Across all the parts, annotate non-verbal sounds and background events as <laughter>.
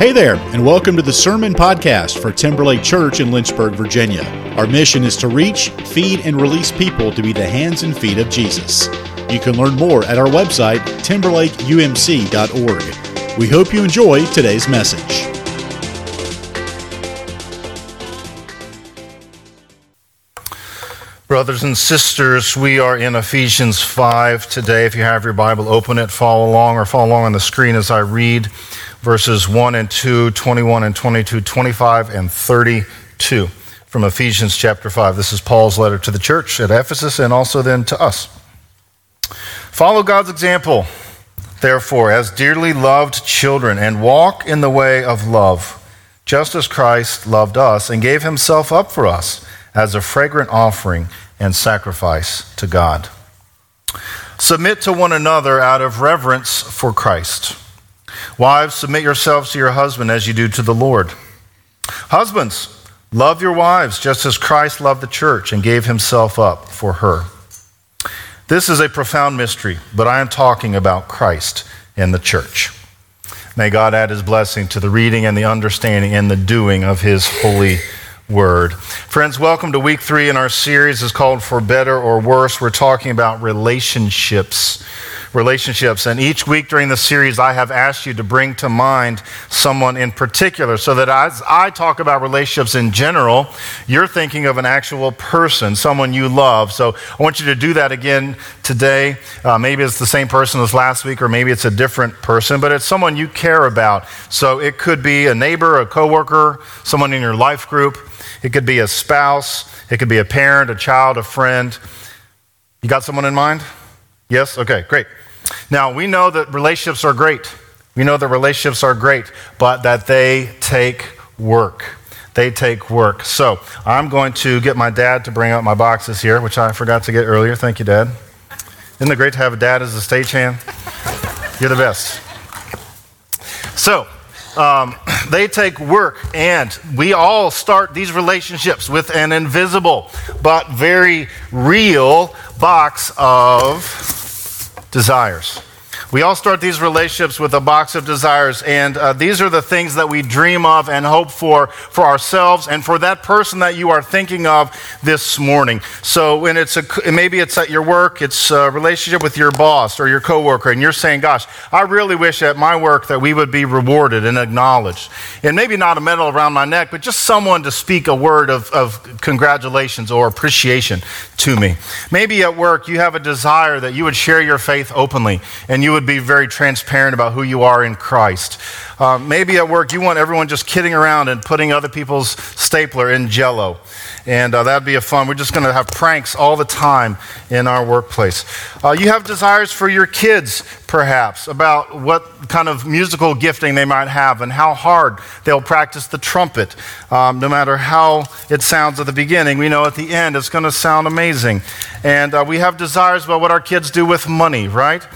Hey there, and welcome to the Sermon Podcast for Timberlake Church in Lynchburg, Virginia. Our mission is to reach, feed, and release people to be the hands and feet of Jesus. You can learn more at our website, timberlakeumc.org. We hope you enjoy today's message. Brothers and sisters, we are in Ephesians 5 today. If you have your Bible, open it, follow along, or follow along on the screen as I read verses 1 and 2, 21 and 22, 25 and 32 from Ephesians chapter 5. This is Paul's letter to the church at Ephesus and also then to us. Follow God's example, therefore, as dearly loved children, and walk in the way of love, just as Christ loved us and gave himself up for us as a fragrant offering and sacrifice to God. Submit to one another out of reverence for Christ. Wives, submit yourselves to your husband as you do to the Lord. Husbands, love your wives just as Christ loved the church and gave himself up for her. This is a profound mystery, but I am talking about Christ and the church. May God add his blessing to the reading and the understanding and the doing of his holy word. Friends, welcome to week three in our series. is called For Better or Worse. We're talking about relationships relationships. And each week during the series, I have asked you to bring to mind someone in particular so that as I talk about relationships in general, you're thinking of an actual person, someone you love. So I want you to do that again today. Uh, maybe it's the same person as last week, or maybe it's a different person, but it's someone you care about. So it could be a neighbor, a coworker, someone in your life group. It could be a spouse. It could be a parent, a child, a friend. You got someone in mind? Yes? Okay, great. Now, we know that relationships are great. We know that relationships are great, but that they take work. They take work. So, I'm going to get my dad to bring out my boxes here, which I forgot to get earlier. Thank you, Dad. Isn't it great to have a dad as a stagehand? You're the best. So, um, <clears throat> they take work, and we all start these relationships with an invisible but very real box of desires. We all start these relationships with a box of desires, and uh, these are the things that we dream of and hope for for ourselves and for that person that you are thinking of this morning. So, when it's a, maybe it's at your work, it's a relationship with your boss or your coworker, and you're saying, "Gosh, I really wish at my work that we would be rewarded and acknowledged, and maybe not a medal around my neck, but just someone to speak a word of, of congratulations or appreciation to me." Maybe at work you have a desire that you would share your faith openly, and you would would be very transparent about who you are in Christ. Uh, maybe at work you want everyone just kidding around and putting other people's stapler in jello. And uh, that'd be a fun. We're just going to have pranks all the time in our workplace. Uh, you have desires for your kids, perhaps, about what kind of musical gifting they might have and how hard they'll practice the trumpet. Um, no matter how it sounds at the beginning, we know at the end it's going to sound amazing. And uh, we have desires about what our kids do with money, right?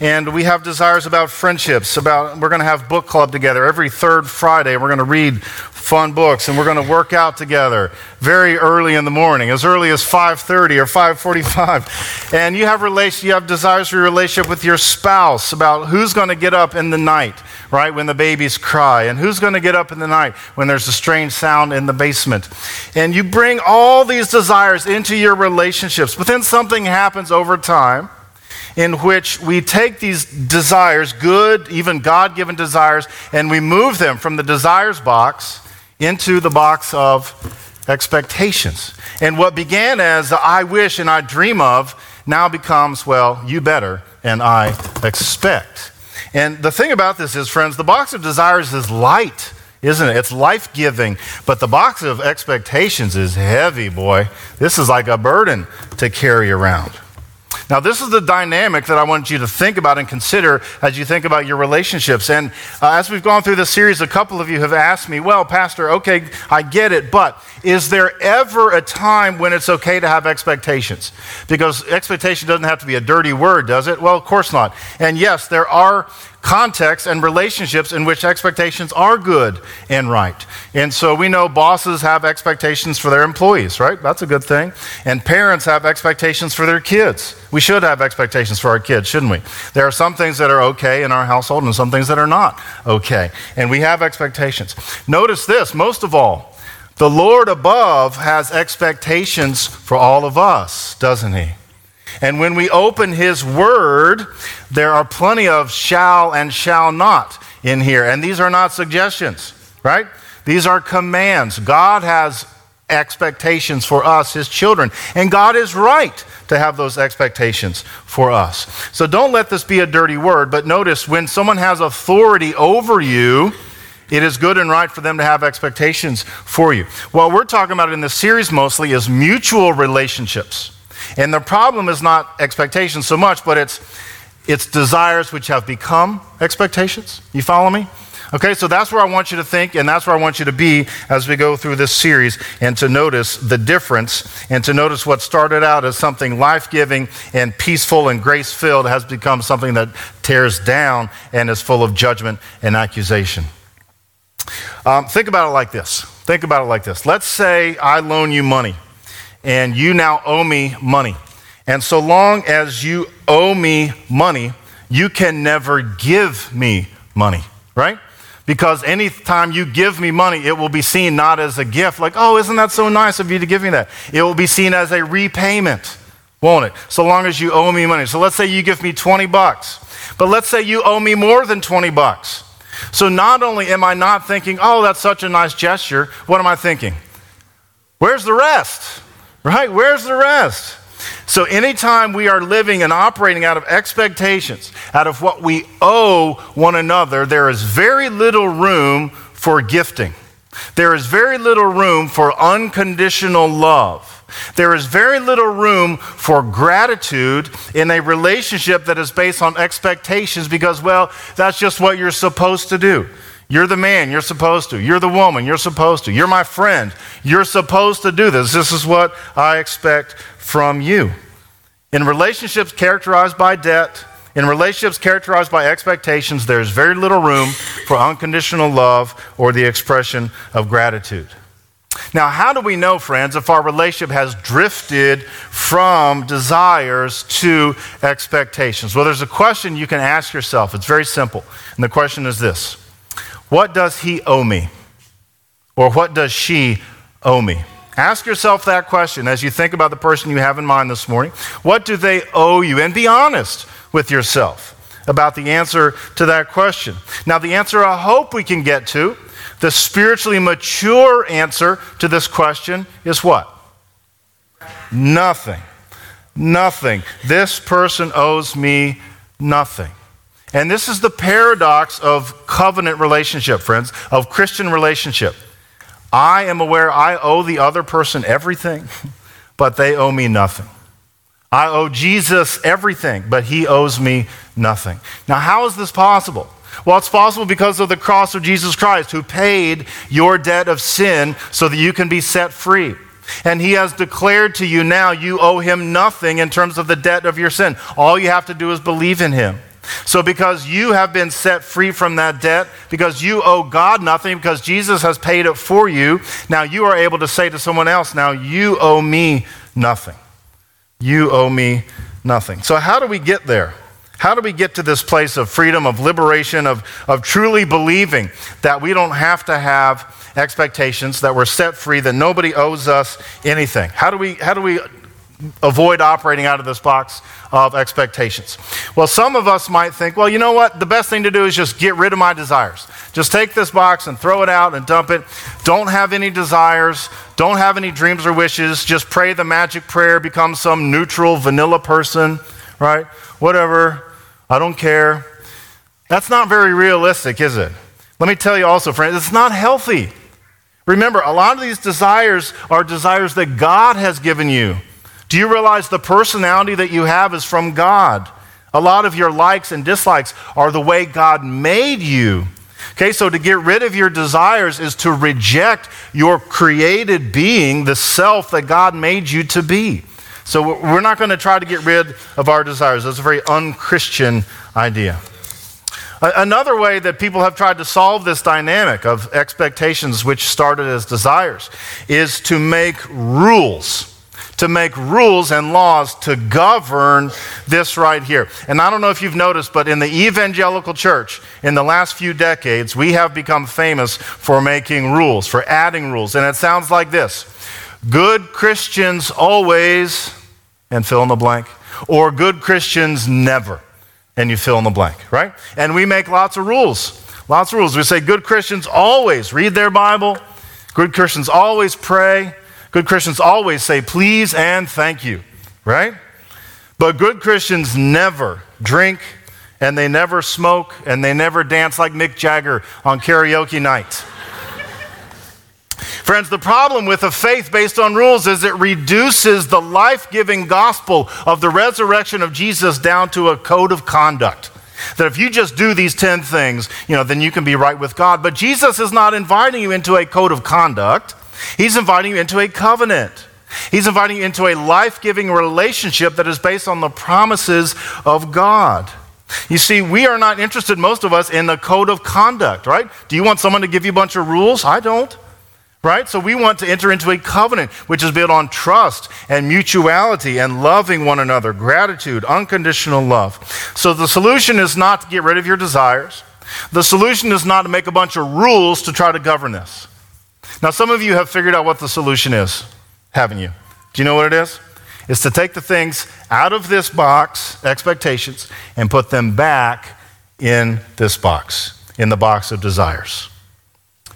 And we have desires about friendships, about we're going to have book club together every third Friday. We're going to read fun books and we're going to work out together very early in the morning as early as 5.30 or 5.45 and you have relation you have desires for your relationship with your spouse about who's going to get up in the night right when the babies cry and who's going to get up in the night when there's a strange sound in the basement. And you bring all these desires into your relationships but then something happens over time in which we take these desires, good, even God given desires, and we move them from the desires box into the box of expectations. And what began as I wish and I dream of now becomes, well, you better and I expect. And the thing about this is, friends, the box of desires is light, isn't it? It's life giving. But the box of expectations is heavy, boy. This is like a burden to carry around. Now, this is the dynamic that I want you to think about and consider as you think about your relationships. And uh, as we've gone through this series, a couple of you have asked me, well, Pastor, okay, I get it, but is there ever a time when it's okay to have expectations? Because expectation doesn't have to be a dirty word, does it? Well, of course not. And yes, there are contexts and relationships in which expectations are good and right. And so we know bosses have expectations for their employees, right? That's a good thing. And parents have expectations for their kids. We should have expectations for our kids, shouldn't we? There are some things that are okay in our household and some things that are not okay. And we have expectations. Notice this most of all, the Lord above has expectations for all of us, doesn't he? And when we open His Word, there are plenty of shall and shall not in here. And these are not suggestions, right? These are commands. God has expectations for us, His children. And God is right to have those expectations for us. So don't let this be a dirty word, but notice when someone has authority over you, it is good and right for them to have expectations for you. What we're talking about in this series mostly is mutual relationships. And the problem is not expectations so much, but it's, it's desires which have become expectations. You follow me? Okay, so that's where I want you to think, and that's where I want you to be as we go through this series, and to notice the difference, and to notice what started out as something life giving and peaceful and grace filled has become something that tears down and is full of judgment and accusation. Um, think about it like this. Think about it like this. Let's say I loan you money and you now owe me money. And so long as you owe me money, you can never give me money, right? Because anytime you give me money, it will be seen not as a gift, like, oh, isn't that so nice of you to give me that? It will be seen as a repayment, won't it? So long as you owe me money. So let's say you give me 20 bucks, but let's say you owe me more than 20 bucks. So not only am I not thinking, oh, that's such a nice gesture, what am I thinking? Where's the rest? Right? Where's the rest? So, anytime we are living and operating out of expectations, out of what we owe one another, there is very little room for gifting. There is very little room for unconditional love. There is very little room for gratitude in a relationship that is based on expectations because, well, that's just what you're supposed to do. You're the man, you're supposed to. You're the woman, you're supposed to. You're my friend, you're supposed to do this. This is what I expect from you. In relationships characterized by debt, in relationships characterized by expectations, there's very little room for unconditional love or the expression of gratitude. Now, how do we know, friends, if our relationship has drifted from desires to expectations? Well, there's a question you can ask yourself. It's very simple. And the question is this what does he owe me? Or what does she owe me? Ask yourself that question as you think about the person you have in mind this morning. What do they owe you? And be honest with yourself about the answer to that question. Now, the answer I hope we can get to, the spiritually mature answer to this question is what? Nothing. Nothing. This person owes me nothing. And this is the paradox of covenant relationship, friends, of Christian relationship. I am aware I owe the other person everything, <laughs> but they owe me nothing. I owe Jesus everything, but he owes me nothing. Now, how is this possible? Well, it's possible because of the cross of Jesus Christ, who paid your debt of sin so that you can be set free. And he has declared to you now you owe him nothing in terms of the debt of your sin. All you have to do is believe in him. So, because you have been set free from that debt, because you owe God nothing, because Jesus has paid it for you, now you are able to say to someone else, Now you owe me nothing. You owe me nothing. So, how do we get there? How do we get to this place of freedom, of liberation, of, of truly believing that we don't have to have expectations, that we're set free, that nobody owes us anything? How do we, how do we avoid operating out of this box of expectations. Well, some of us might think, well, you know what? The best thing to do is just get rid of my desires. Just take this box and throw it out and dump it. Don't have any desires. Don't have any dreams or wishes. Just pray the magic prayer, become some neutral, vanilla person, right? Whatever. I don't care. That's not very realistic, is it? Let me tell you also, friends, it's not healthy. Remember, a lot of these desires are desires that God has given you. Do you realize the personality that you have is from God? A lot of your likes and dislikes are the way God made you. Okay, so to get rid of your desires is to reject your created being, the self that God made you to be. So we're not going to try to get rid of our desires. That's a very unchristian idea. Another way that people have tried to solve this dynamic of expectations, which started as desires, is to make rules. To make rules and laws to govern this right here. And I don't know if you've noticed, but in the evangelical church, in the last few decades, we have become famous for making rules, for adding rules. And it sounds like this Good Christians always, and fill in the blank, or good Christians never and you fill in the blank, right? And we make lots of rules. Lots of rules. We say good Christians always read their Bible, good Christians always pray, good Christians always say please and thank you, right? But good Christians never drink and they never smoke and they never dance like Mick Jagger on karaoke night. <laughs> Friends, the problem with a faith based on rules is it reduces the life giving gospel of the resurrection of Jesus down to a code of conduct. That if you just do these 10 things, you know, then you can be right with God. But Jesus is not inviting you into a code of conduct, He's inviting you into a covenant. He's inviting you into a life giving relationship that is based on the promises of God. You see, we are not interested, most of us, in the code of conduct, right? Do you want someone to give you a bunch of rules? I don't. Right? So we want to enter into a covenant which is built on trust and mutuality and loving one another, gratitude, unconditional love. So the solution is not to get rid of your desires. The solution is not to make a bunch of rules to try to govern this. Now, some of you have figured out what the solution is, haven't you? Do you know what it is? It's to take the things out of this box, expectations, and put them back in this box, in the box of desires.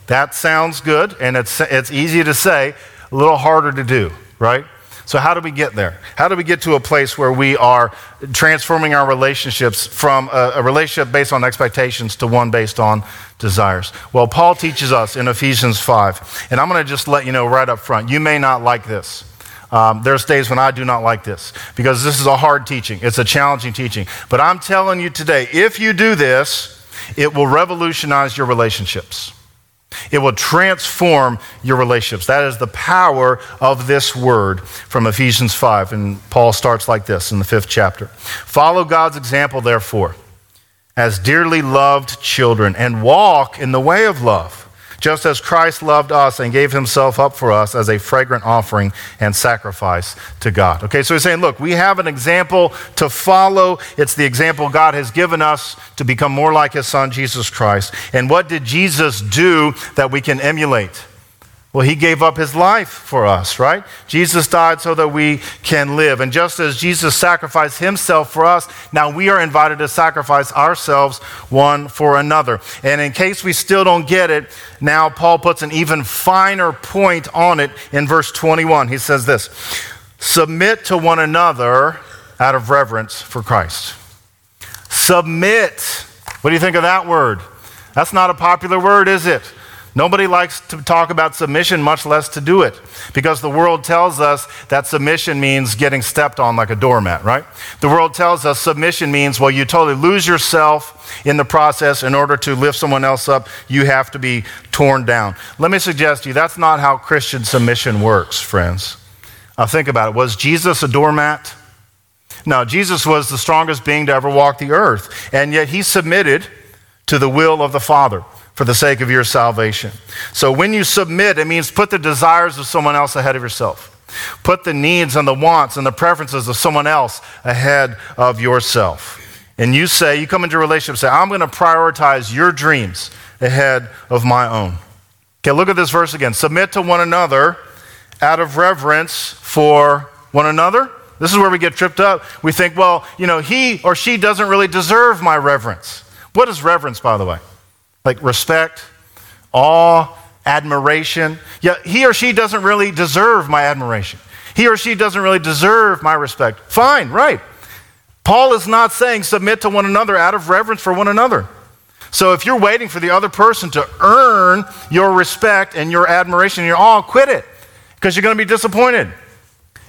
That sounds good, and it's, it's easy to say, a little harder to do, right? So, how do we get there? How do we get to a place where we are transforming our relationships from a, a, relationship based on expectations to one based on desires? Well, Paul teaches us in Ephesians 5, and I'm going to just let you know right up front you may not like this. Um, there's days when I do not like this because this is a hard teaching, it's a challenging teaching. But I'm telling you today, if you do this, it will revolutionize your relationships. It will transform your relationships. That is the power of this word from Ephesians 5. And Paul starts like this in the fifth chapter Follow God's example, therefore, as dearly loved children, and walk in the way of love just as Christ loved us and gave himself up for us as a fragrant offering and sacrifice to God. Okay, so he's saying, look, we have an example to follow. It's the example God has given us to become more like his son, Jesus Christ. And what did Jesus do that we can emulate? Well, he gave up his life for us, right? Jesus died so that we can live. And just as Jesus sacrificed himself for us, now we are invited to sacrifice ourselves one for another. And in case we still don't get it, now Paul puts an even finer point on it in verse 21. He says this Submit to one another out of reverence for Christ. Submit. What do you think of that word? That's not a popular word, is it? Nobody likes to talk about submission, much less to do it, because the world tells us that submission means getting stepped on like a doormat, right? The world tells us submission means, well, you totally lose yourself in the process. In order to lift someone else up, you have to be torn down. Let me suggest to you that's not how Christian submission works, friends. Now, think about it. Was Jesus a doormat? No, Jesus was the strongest being to ever walk the earth, and yet he submitted to the will of the Father for the sake of your salvation. So when you submit, it means put the desires of someone else ahead of yourself. Put the needs and the wants and the preferences of someone else ahead of yourself. And you say, you come into a relationship, say, I'm going to prioritize your dreams ahead of my own. Okay, look at this verse again. Submit to one another out of reverence for one another. This is where we get tripped up. We think, well, you know, he or she doesn't really deserve my reverence. What is reverence, by the way? Like respect, awe, admiration. Yeah, he or she doesn't really deserve my admiration. He or she doesn't really deserve my respect. Fine, right. Paul is not saying submit to one another out of reverence for one another. So if you're waiting for the other person to earn your respect and your admiration and your awe, quit it because you're going to be disappointed.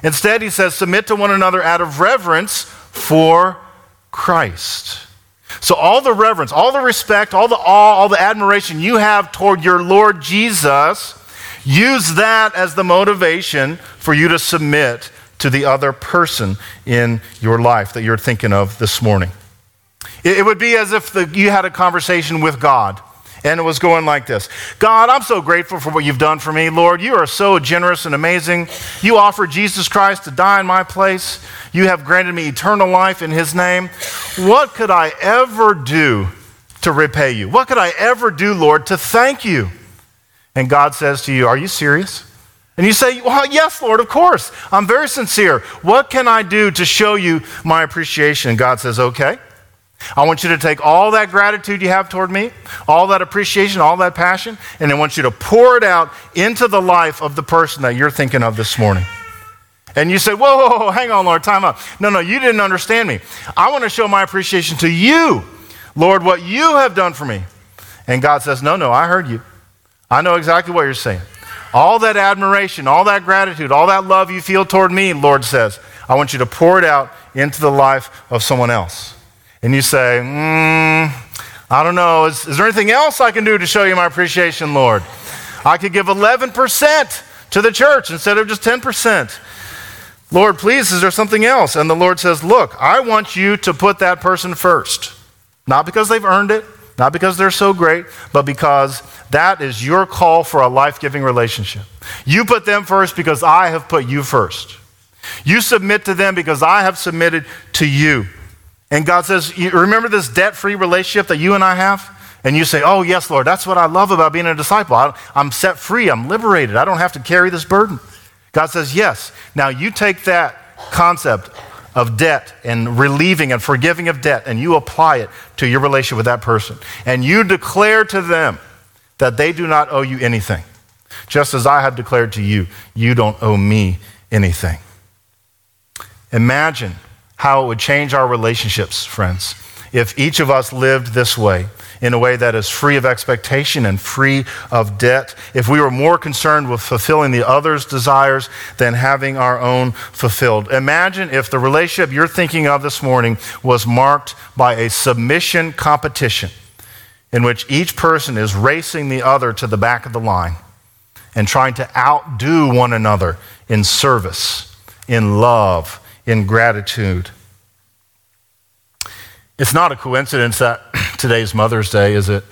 Instead, he says, submit to one another out of reverence for Christ. So, all the reverence, all the respect, all the awe, all the admiration you have toward your Lord Jesus, use that as the motivation for you to submit to the other person in your life that you're thinking of this morning. It, would be as if the, you had a conversation with God. And it was going like this God, I'm so grateful for what you've done for me. Lord, you are so generous and amazing. You offered Jesus Christ to die in my place. You have granted me eternal life in his name. What could I ever do to repay you? What could I ever do, Lord, to thank you? And God says to you, Are you serious? And you say, Well, yes, Lord, of course. I'm very sincere. What can I do to show you my appreciation? And God says, Okay. I want you to take all that gratitude you have toward me, all that appreciation, all that passion, and I want you to pour it out into the life of the person that you're thinking of this morning. And you say, whoa, whoa, whoa, hang on, Lord, time out. No, no, you didn't understand me. I want to show my appreciation to you, Lord, what you have done for me. And God says, no, no, I heard you. I know exactly what you're saying. All that admiration, all that gratitude, all that love you feel toward me, Lord says, I want you to pour it out into the life of someone else and you say, mm, I don't know, is, is there anything else I can do to show you my appreciation, Lord? I could give 11% to the church instead of just 10%. Lord, please, is there something else? And the Lord says, Look, I want you to put that person first. Not because they've earned it, not because they're so great, but because that is your call for a life giving relationship. You put them first because I have put you first. You submit to them because I have submitted to you. And God says, you remember this debt free relationship that you and I have? And you say, Oh, yes, Lord, that's what I love about being a disciple. I'm set free, I'm liberated, I don't have to carry this burden. God says, Yes. Now you take that concept of debt and relieving and forgiving of debt and you apply it to your relationship with that person. And you declare to them that they do not owe you anything. Just as I have declared to you, you don't owe me anything. Imagine how it would change our relationships, friends, if each of us lived this way, in a way that is free of expectation and free of debt, if we were more concerned with fulfilling the other's desires than having our own fulfilled. Imagine if the relationship you're thinking of this morning was marked by a submission competition in which each person is racing the other to the back of the line and trying to outdo one another in service, in love, in gratitude. It's not a coincidence that <clears throat> today's Mother's Day, is it?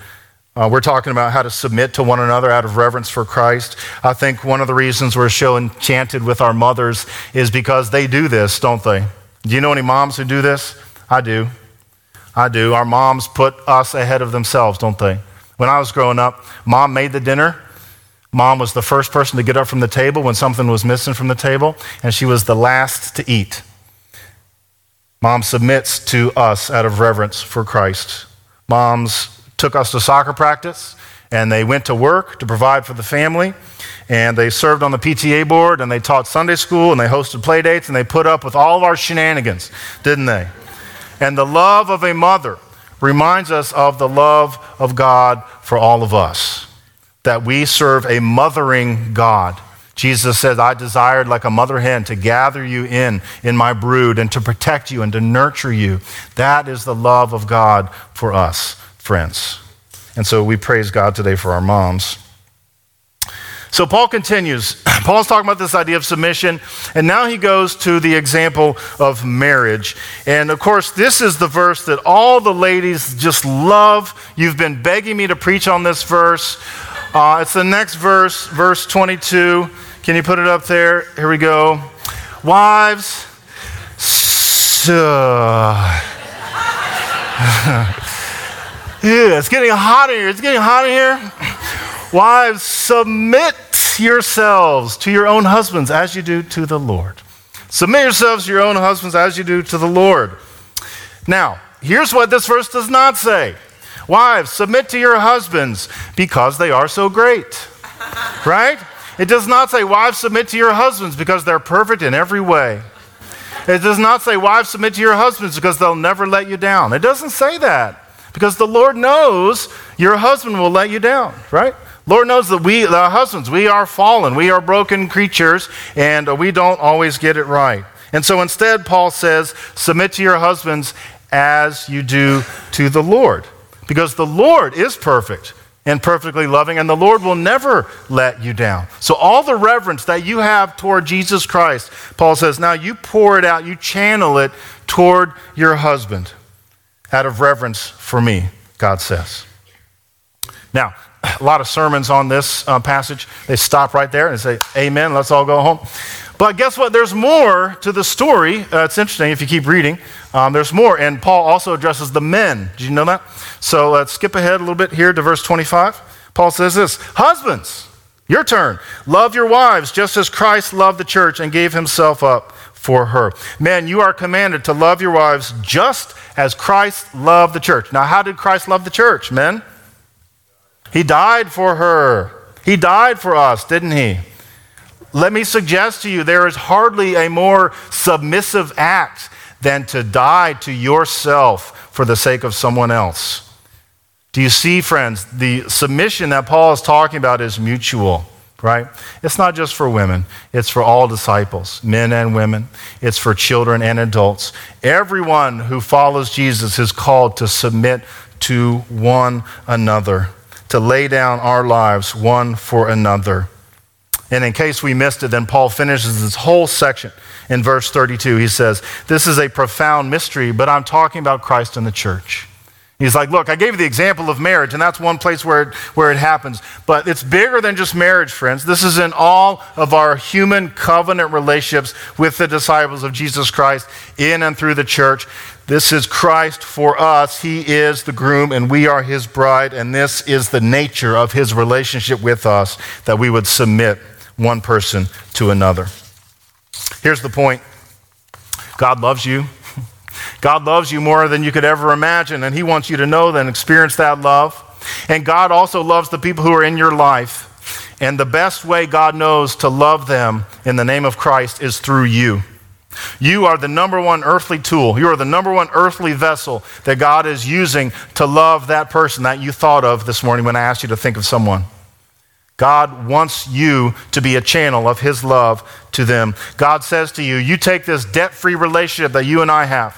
Uh, we're talking about how to submit to one another out of reverence for Christ. I think one of the reasons we're so enchanted with our mothers is because they do this, don't they? Do you know any moms who do this? I do. I do. Our moms put us ahead of themselves, don't they? When I was growing up, mom made the dinner. Mom was the first person to get up from the table when something was missing from the table, and she was the last to eat. Mom submits to us out of reverence for Christ. Moms took us to soccer practice and they went to work to provide for the family and they served on the PTA board and they taught Sunday school and they hosted play dates and they put up with all of our shenanigans, didn't they? And the love of a mother reminds us of the love of God for all of us, that we serve a mothering God Jesus said, I desired like a mother hen to gather you in in my brood and to protect you and to nurture you. That is the love of God for us, friends. And so we praise God today for our moms. So Paul continues. <clears throat> Paul's talking about this idea of submission, and now he goes to the example of marriage. And of course, this is the verse that all the ladies just love. You've been begging me to preach on this verse. Uh, it's the next verse, verse 22. Can you put it up there? Here we go. Wives, so, yeah, <laughs> it's getting hot in here. It's getting hot in here. Wives, submit yourselves to your own husbands as you do to the Lord. Submit yourselves to your own husbands as you do to the Lord. Now, here's what this verse does not say Wives, submit to your husbands because they are so great. Right? It does not say, Wives, submit to your husbands because they're perfect in every way. It does not say, Wives, submit to your husbands because they'll never let you down. It doesn't say that because the Lord knows your husband will let you down, right? Lord knows that we, the husbands, we are fallen, we are broken creatures, and we don't always get it right. And so instead, Paul says, Submit to your husbands as you do to the Lord. Because the Lord is perfect and perfectly loving, and the Lord will never let you down. So, all the reverence that you have toward Jesus Christ, Paul says, now you pour it out, you channel it toward your husband. out of reverence for me, God says. Now, a lot of sermons on this uh, passage, they stop right there and say, Amen, let's all go home. But guess what? There's more to the story. Uh, it's interesting if you keep reading. Um, there's more. And Paul also addresses the men. Did you know that? So let's skip ahead a little bit here to verse 25. Paul says this Husbands, your turn. Love your wives just as Christ loved the church and gave himself up for her. Men, you are commanded to love your wives just as Christ loved the church. Now, how did Christ love the church, men? He died for her. He died for us, didn't he? Let me suggest to you there is hardly a more submissive act than to die to yourself for the sake of someone else. Do you see, friends? The submission that Paul is talking about is mutual, right? It's not just for women, it's for all disciples, men and women. It's for children and adults. Everyone who follows Jesus is called to submit to one another, to lay down our lives one for another. And in case we missed it, then Paul finishes this whole section in verse 32. He says, This is a profound mystery, but I'm talking about Christ and the church. He's like, Look, I gave you the example of marriage, and that's one place where it, where it happens. But it's bigger than just marriage, friends. This is in all of our human covenant relationships with the disciples of Jesus Christ in and through the church. This is Christ for us. He is the groom, and we are his bride, and this is the nature of his relationship with us that we would submit one person to another. Here's the point God loves you. <laughs> God loves you more than you could ever imagine, and He wants you to know and experience that love. And God also loves the people who are in your life. And the best way God knows to love them in the name of Christ is through you. You are the number one earthly tool. You are the number one earthly vessel that God is using to love that person that you thought of this morning when I asked you to think of someone. God wants you to be a channel of His love to them. God says to you, You take this debt free relationship that you and I have,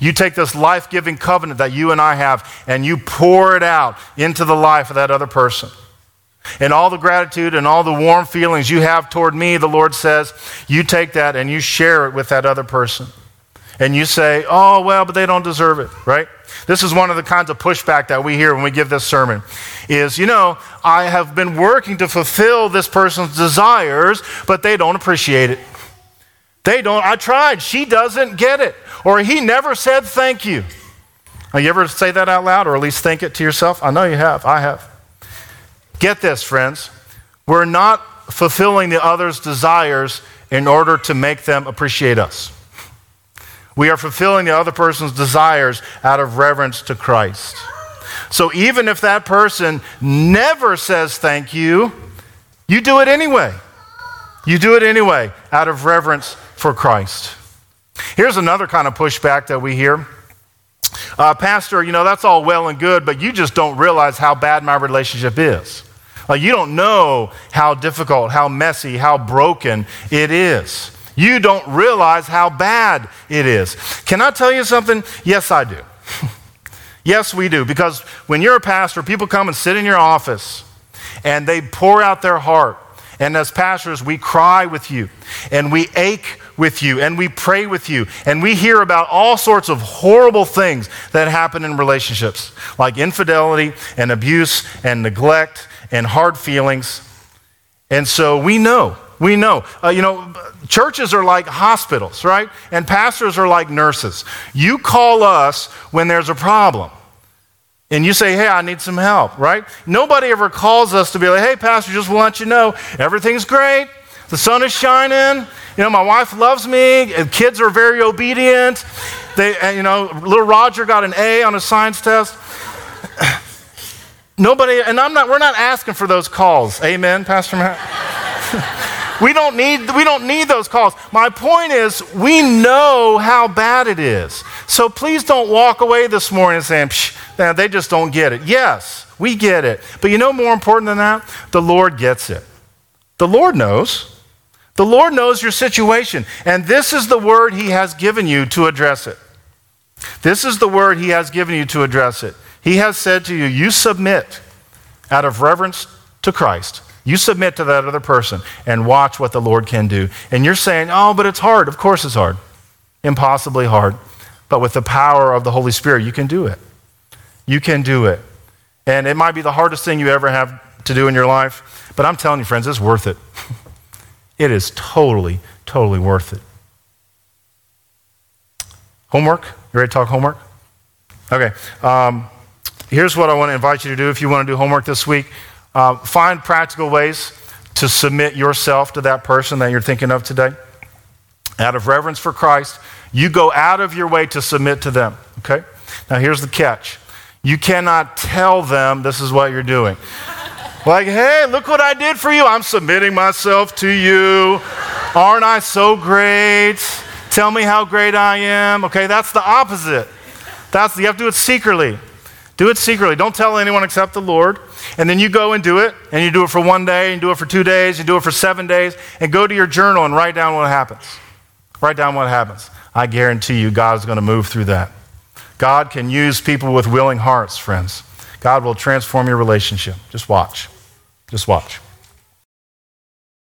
you take this life giving covenant that you and I have, and you pour it out into the life of that other person. And all the gratitude and all the warm feelings you have toward me, the Lord says, you take that and you share it with that other person. And you say, Oh, well, but they don't deserve it, right? This is one of the kinds of pushback that we hear when we give this sermon is, you know, I have been working to fulfill this person's desires, but they don't appreciate it. They don't, I tried, she doesn't get it. Or he never said thank you. Have you ever say that out loud or at least think it to yourself? I know you have. I have. Get this, friends. We're not fulfilling the other's desires in order to make them appreciate us. We are fulfilling the other person's desires out of reverence to Christ. So even if that person never says thank you, you do it anyway. You do it anyway out of reverence for Christ. Here's another kind of pushback that we hear. Uh, Pastor, you know, that's all well and good, but you just don't realize how bad my relationship is. Like, you don't know how difficult, how messy, how broken it is you don't realize how bad it is. Can I tell you something? Yes, I do. <laughs> yes, we do. Because when you're a pastor, people come and sit in your office and they pour out their heart. And as pastors, we cry with you and we ache with you and we pray with you and we hear about all sorts of horrible things that happen in relationships, like infidelity and abuse and neglect and hard feelings. And so we know we know. Uh, you know, churches are like hospitals, right? And pastors are like nurses. You call us when there's a problem. And you say, hey, I need some help, right? Nobody ever calls us to be like, hey, pastor, just want you to know everything's great. The sun is shining. You know, my wife loves me. Kids are very obedient. They, you know, little Roger got an A on a science test. <coughs> Nobody, and I'm not, we're not asking for those calls. Amen, Pastor Matt? <laughs> We don't need, we don't need those calls. My point is, we know how bad it is. So please don't walk away this morning saying, man, they just don't get it. Yes, we get it. But you know more important than that? The Lord gets it. The Lord knows. The Lord knows your situation. And this is the word He has given you to address it. This is the word He has given you to address it. He has said to you, You submit out of reverence to Christ. You submit to that other person and watch what the Lord can do. And you're saying, oh, but it's hard. Of course it's hard. Impossibly hard. But with the power of the Holy Spirit, you can do it. You can do it. And it might be the hardest thing you ever have to do in your life, but I'm telling you, friends, it's worth it. <laughs> it is totally, totally worth it. Homework? You ready to talk homework? Okay. Um, here's what I want to invite you to do if you want to do homework this week. Uh, find practical ways to submit yourself to that person that you're thinking of today. Out of reverence for Christ, you go out of your way to submit to them. Okay? Now, here's the catch you cannot tell them this is what you're doing. Like, hey, look what I did for you. I'm submitting myself to you. Aren't I so great? Tell me how great I am. Okay, that's the opposite. That's you have to do it secretly. Do it secretly. Don't tell anyone except the Lord. And then you go and do it, and you do it for one day, and do it for two days, you do it for seven days, and go to your journal and write down what happens. Write down what happens. I guarantee you, God's going to move through that. God can use people with willing hearts, friends. God will transform your relationship. Just watch. Just watch.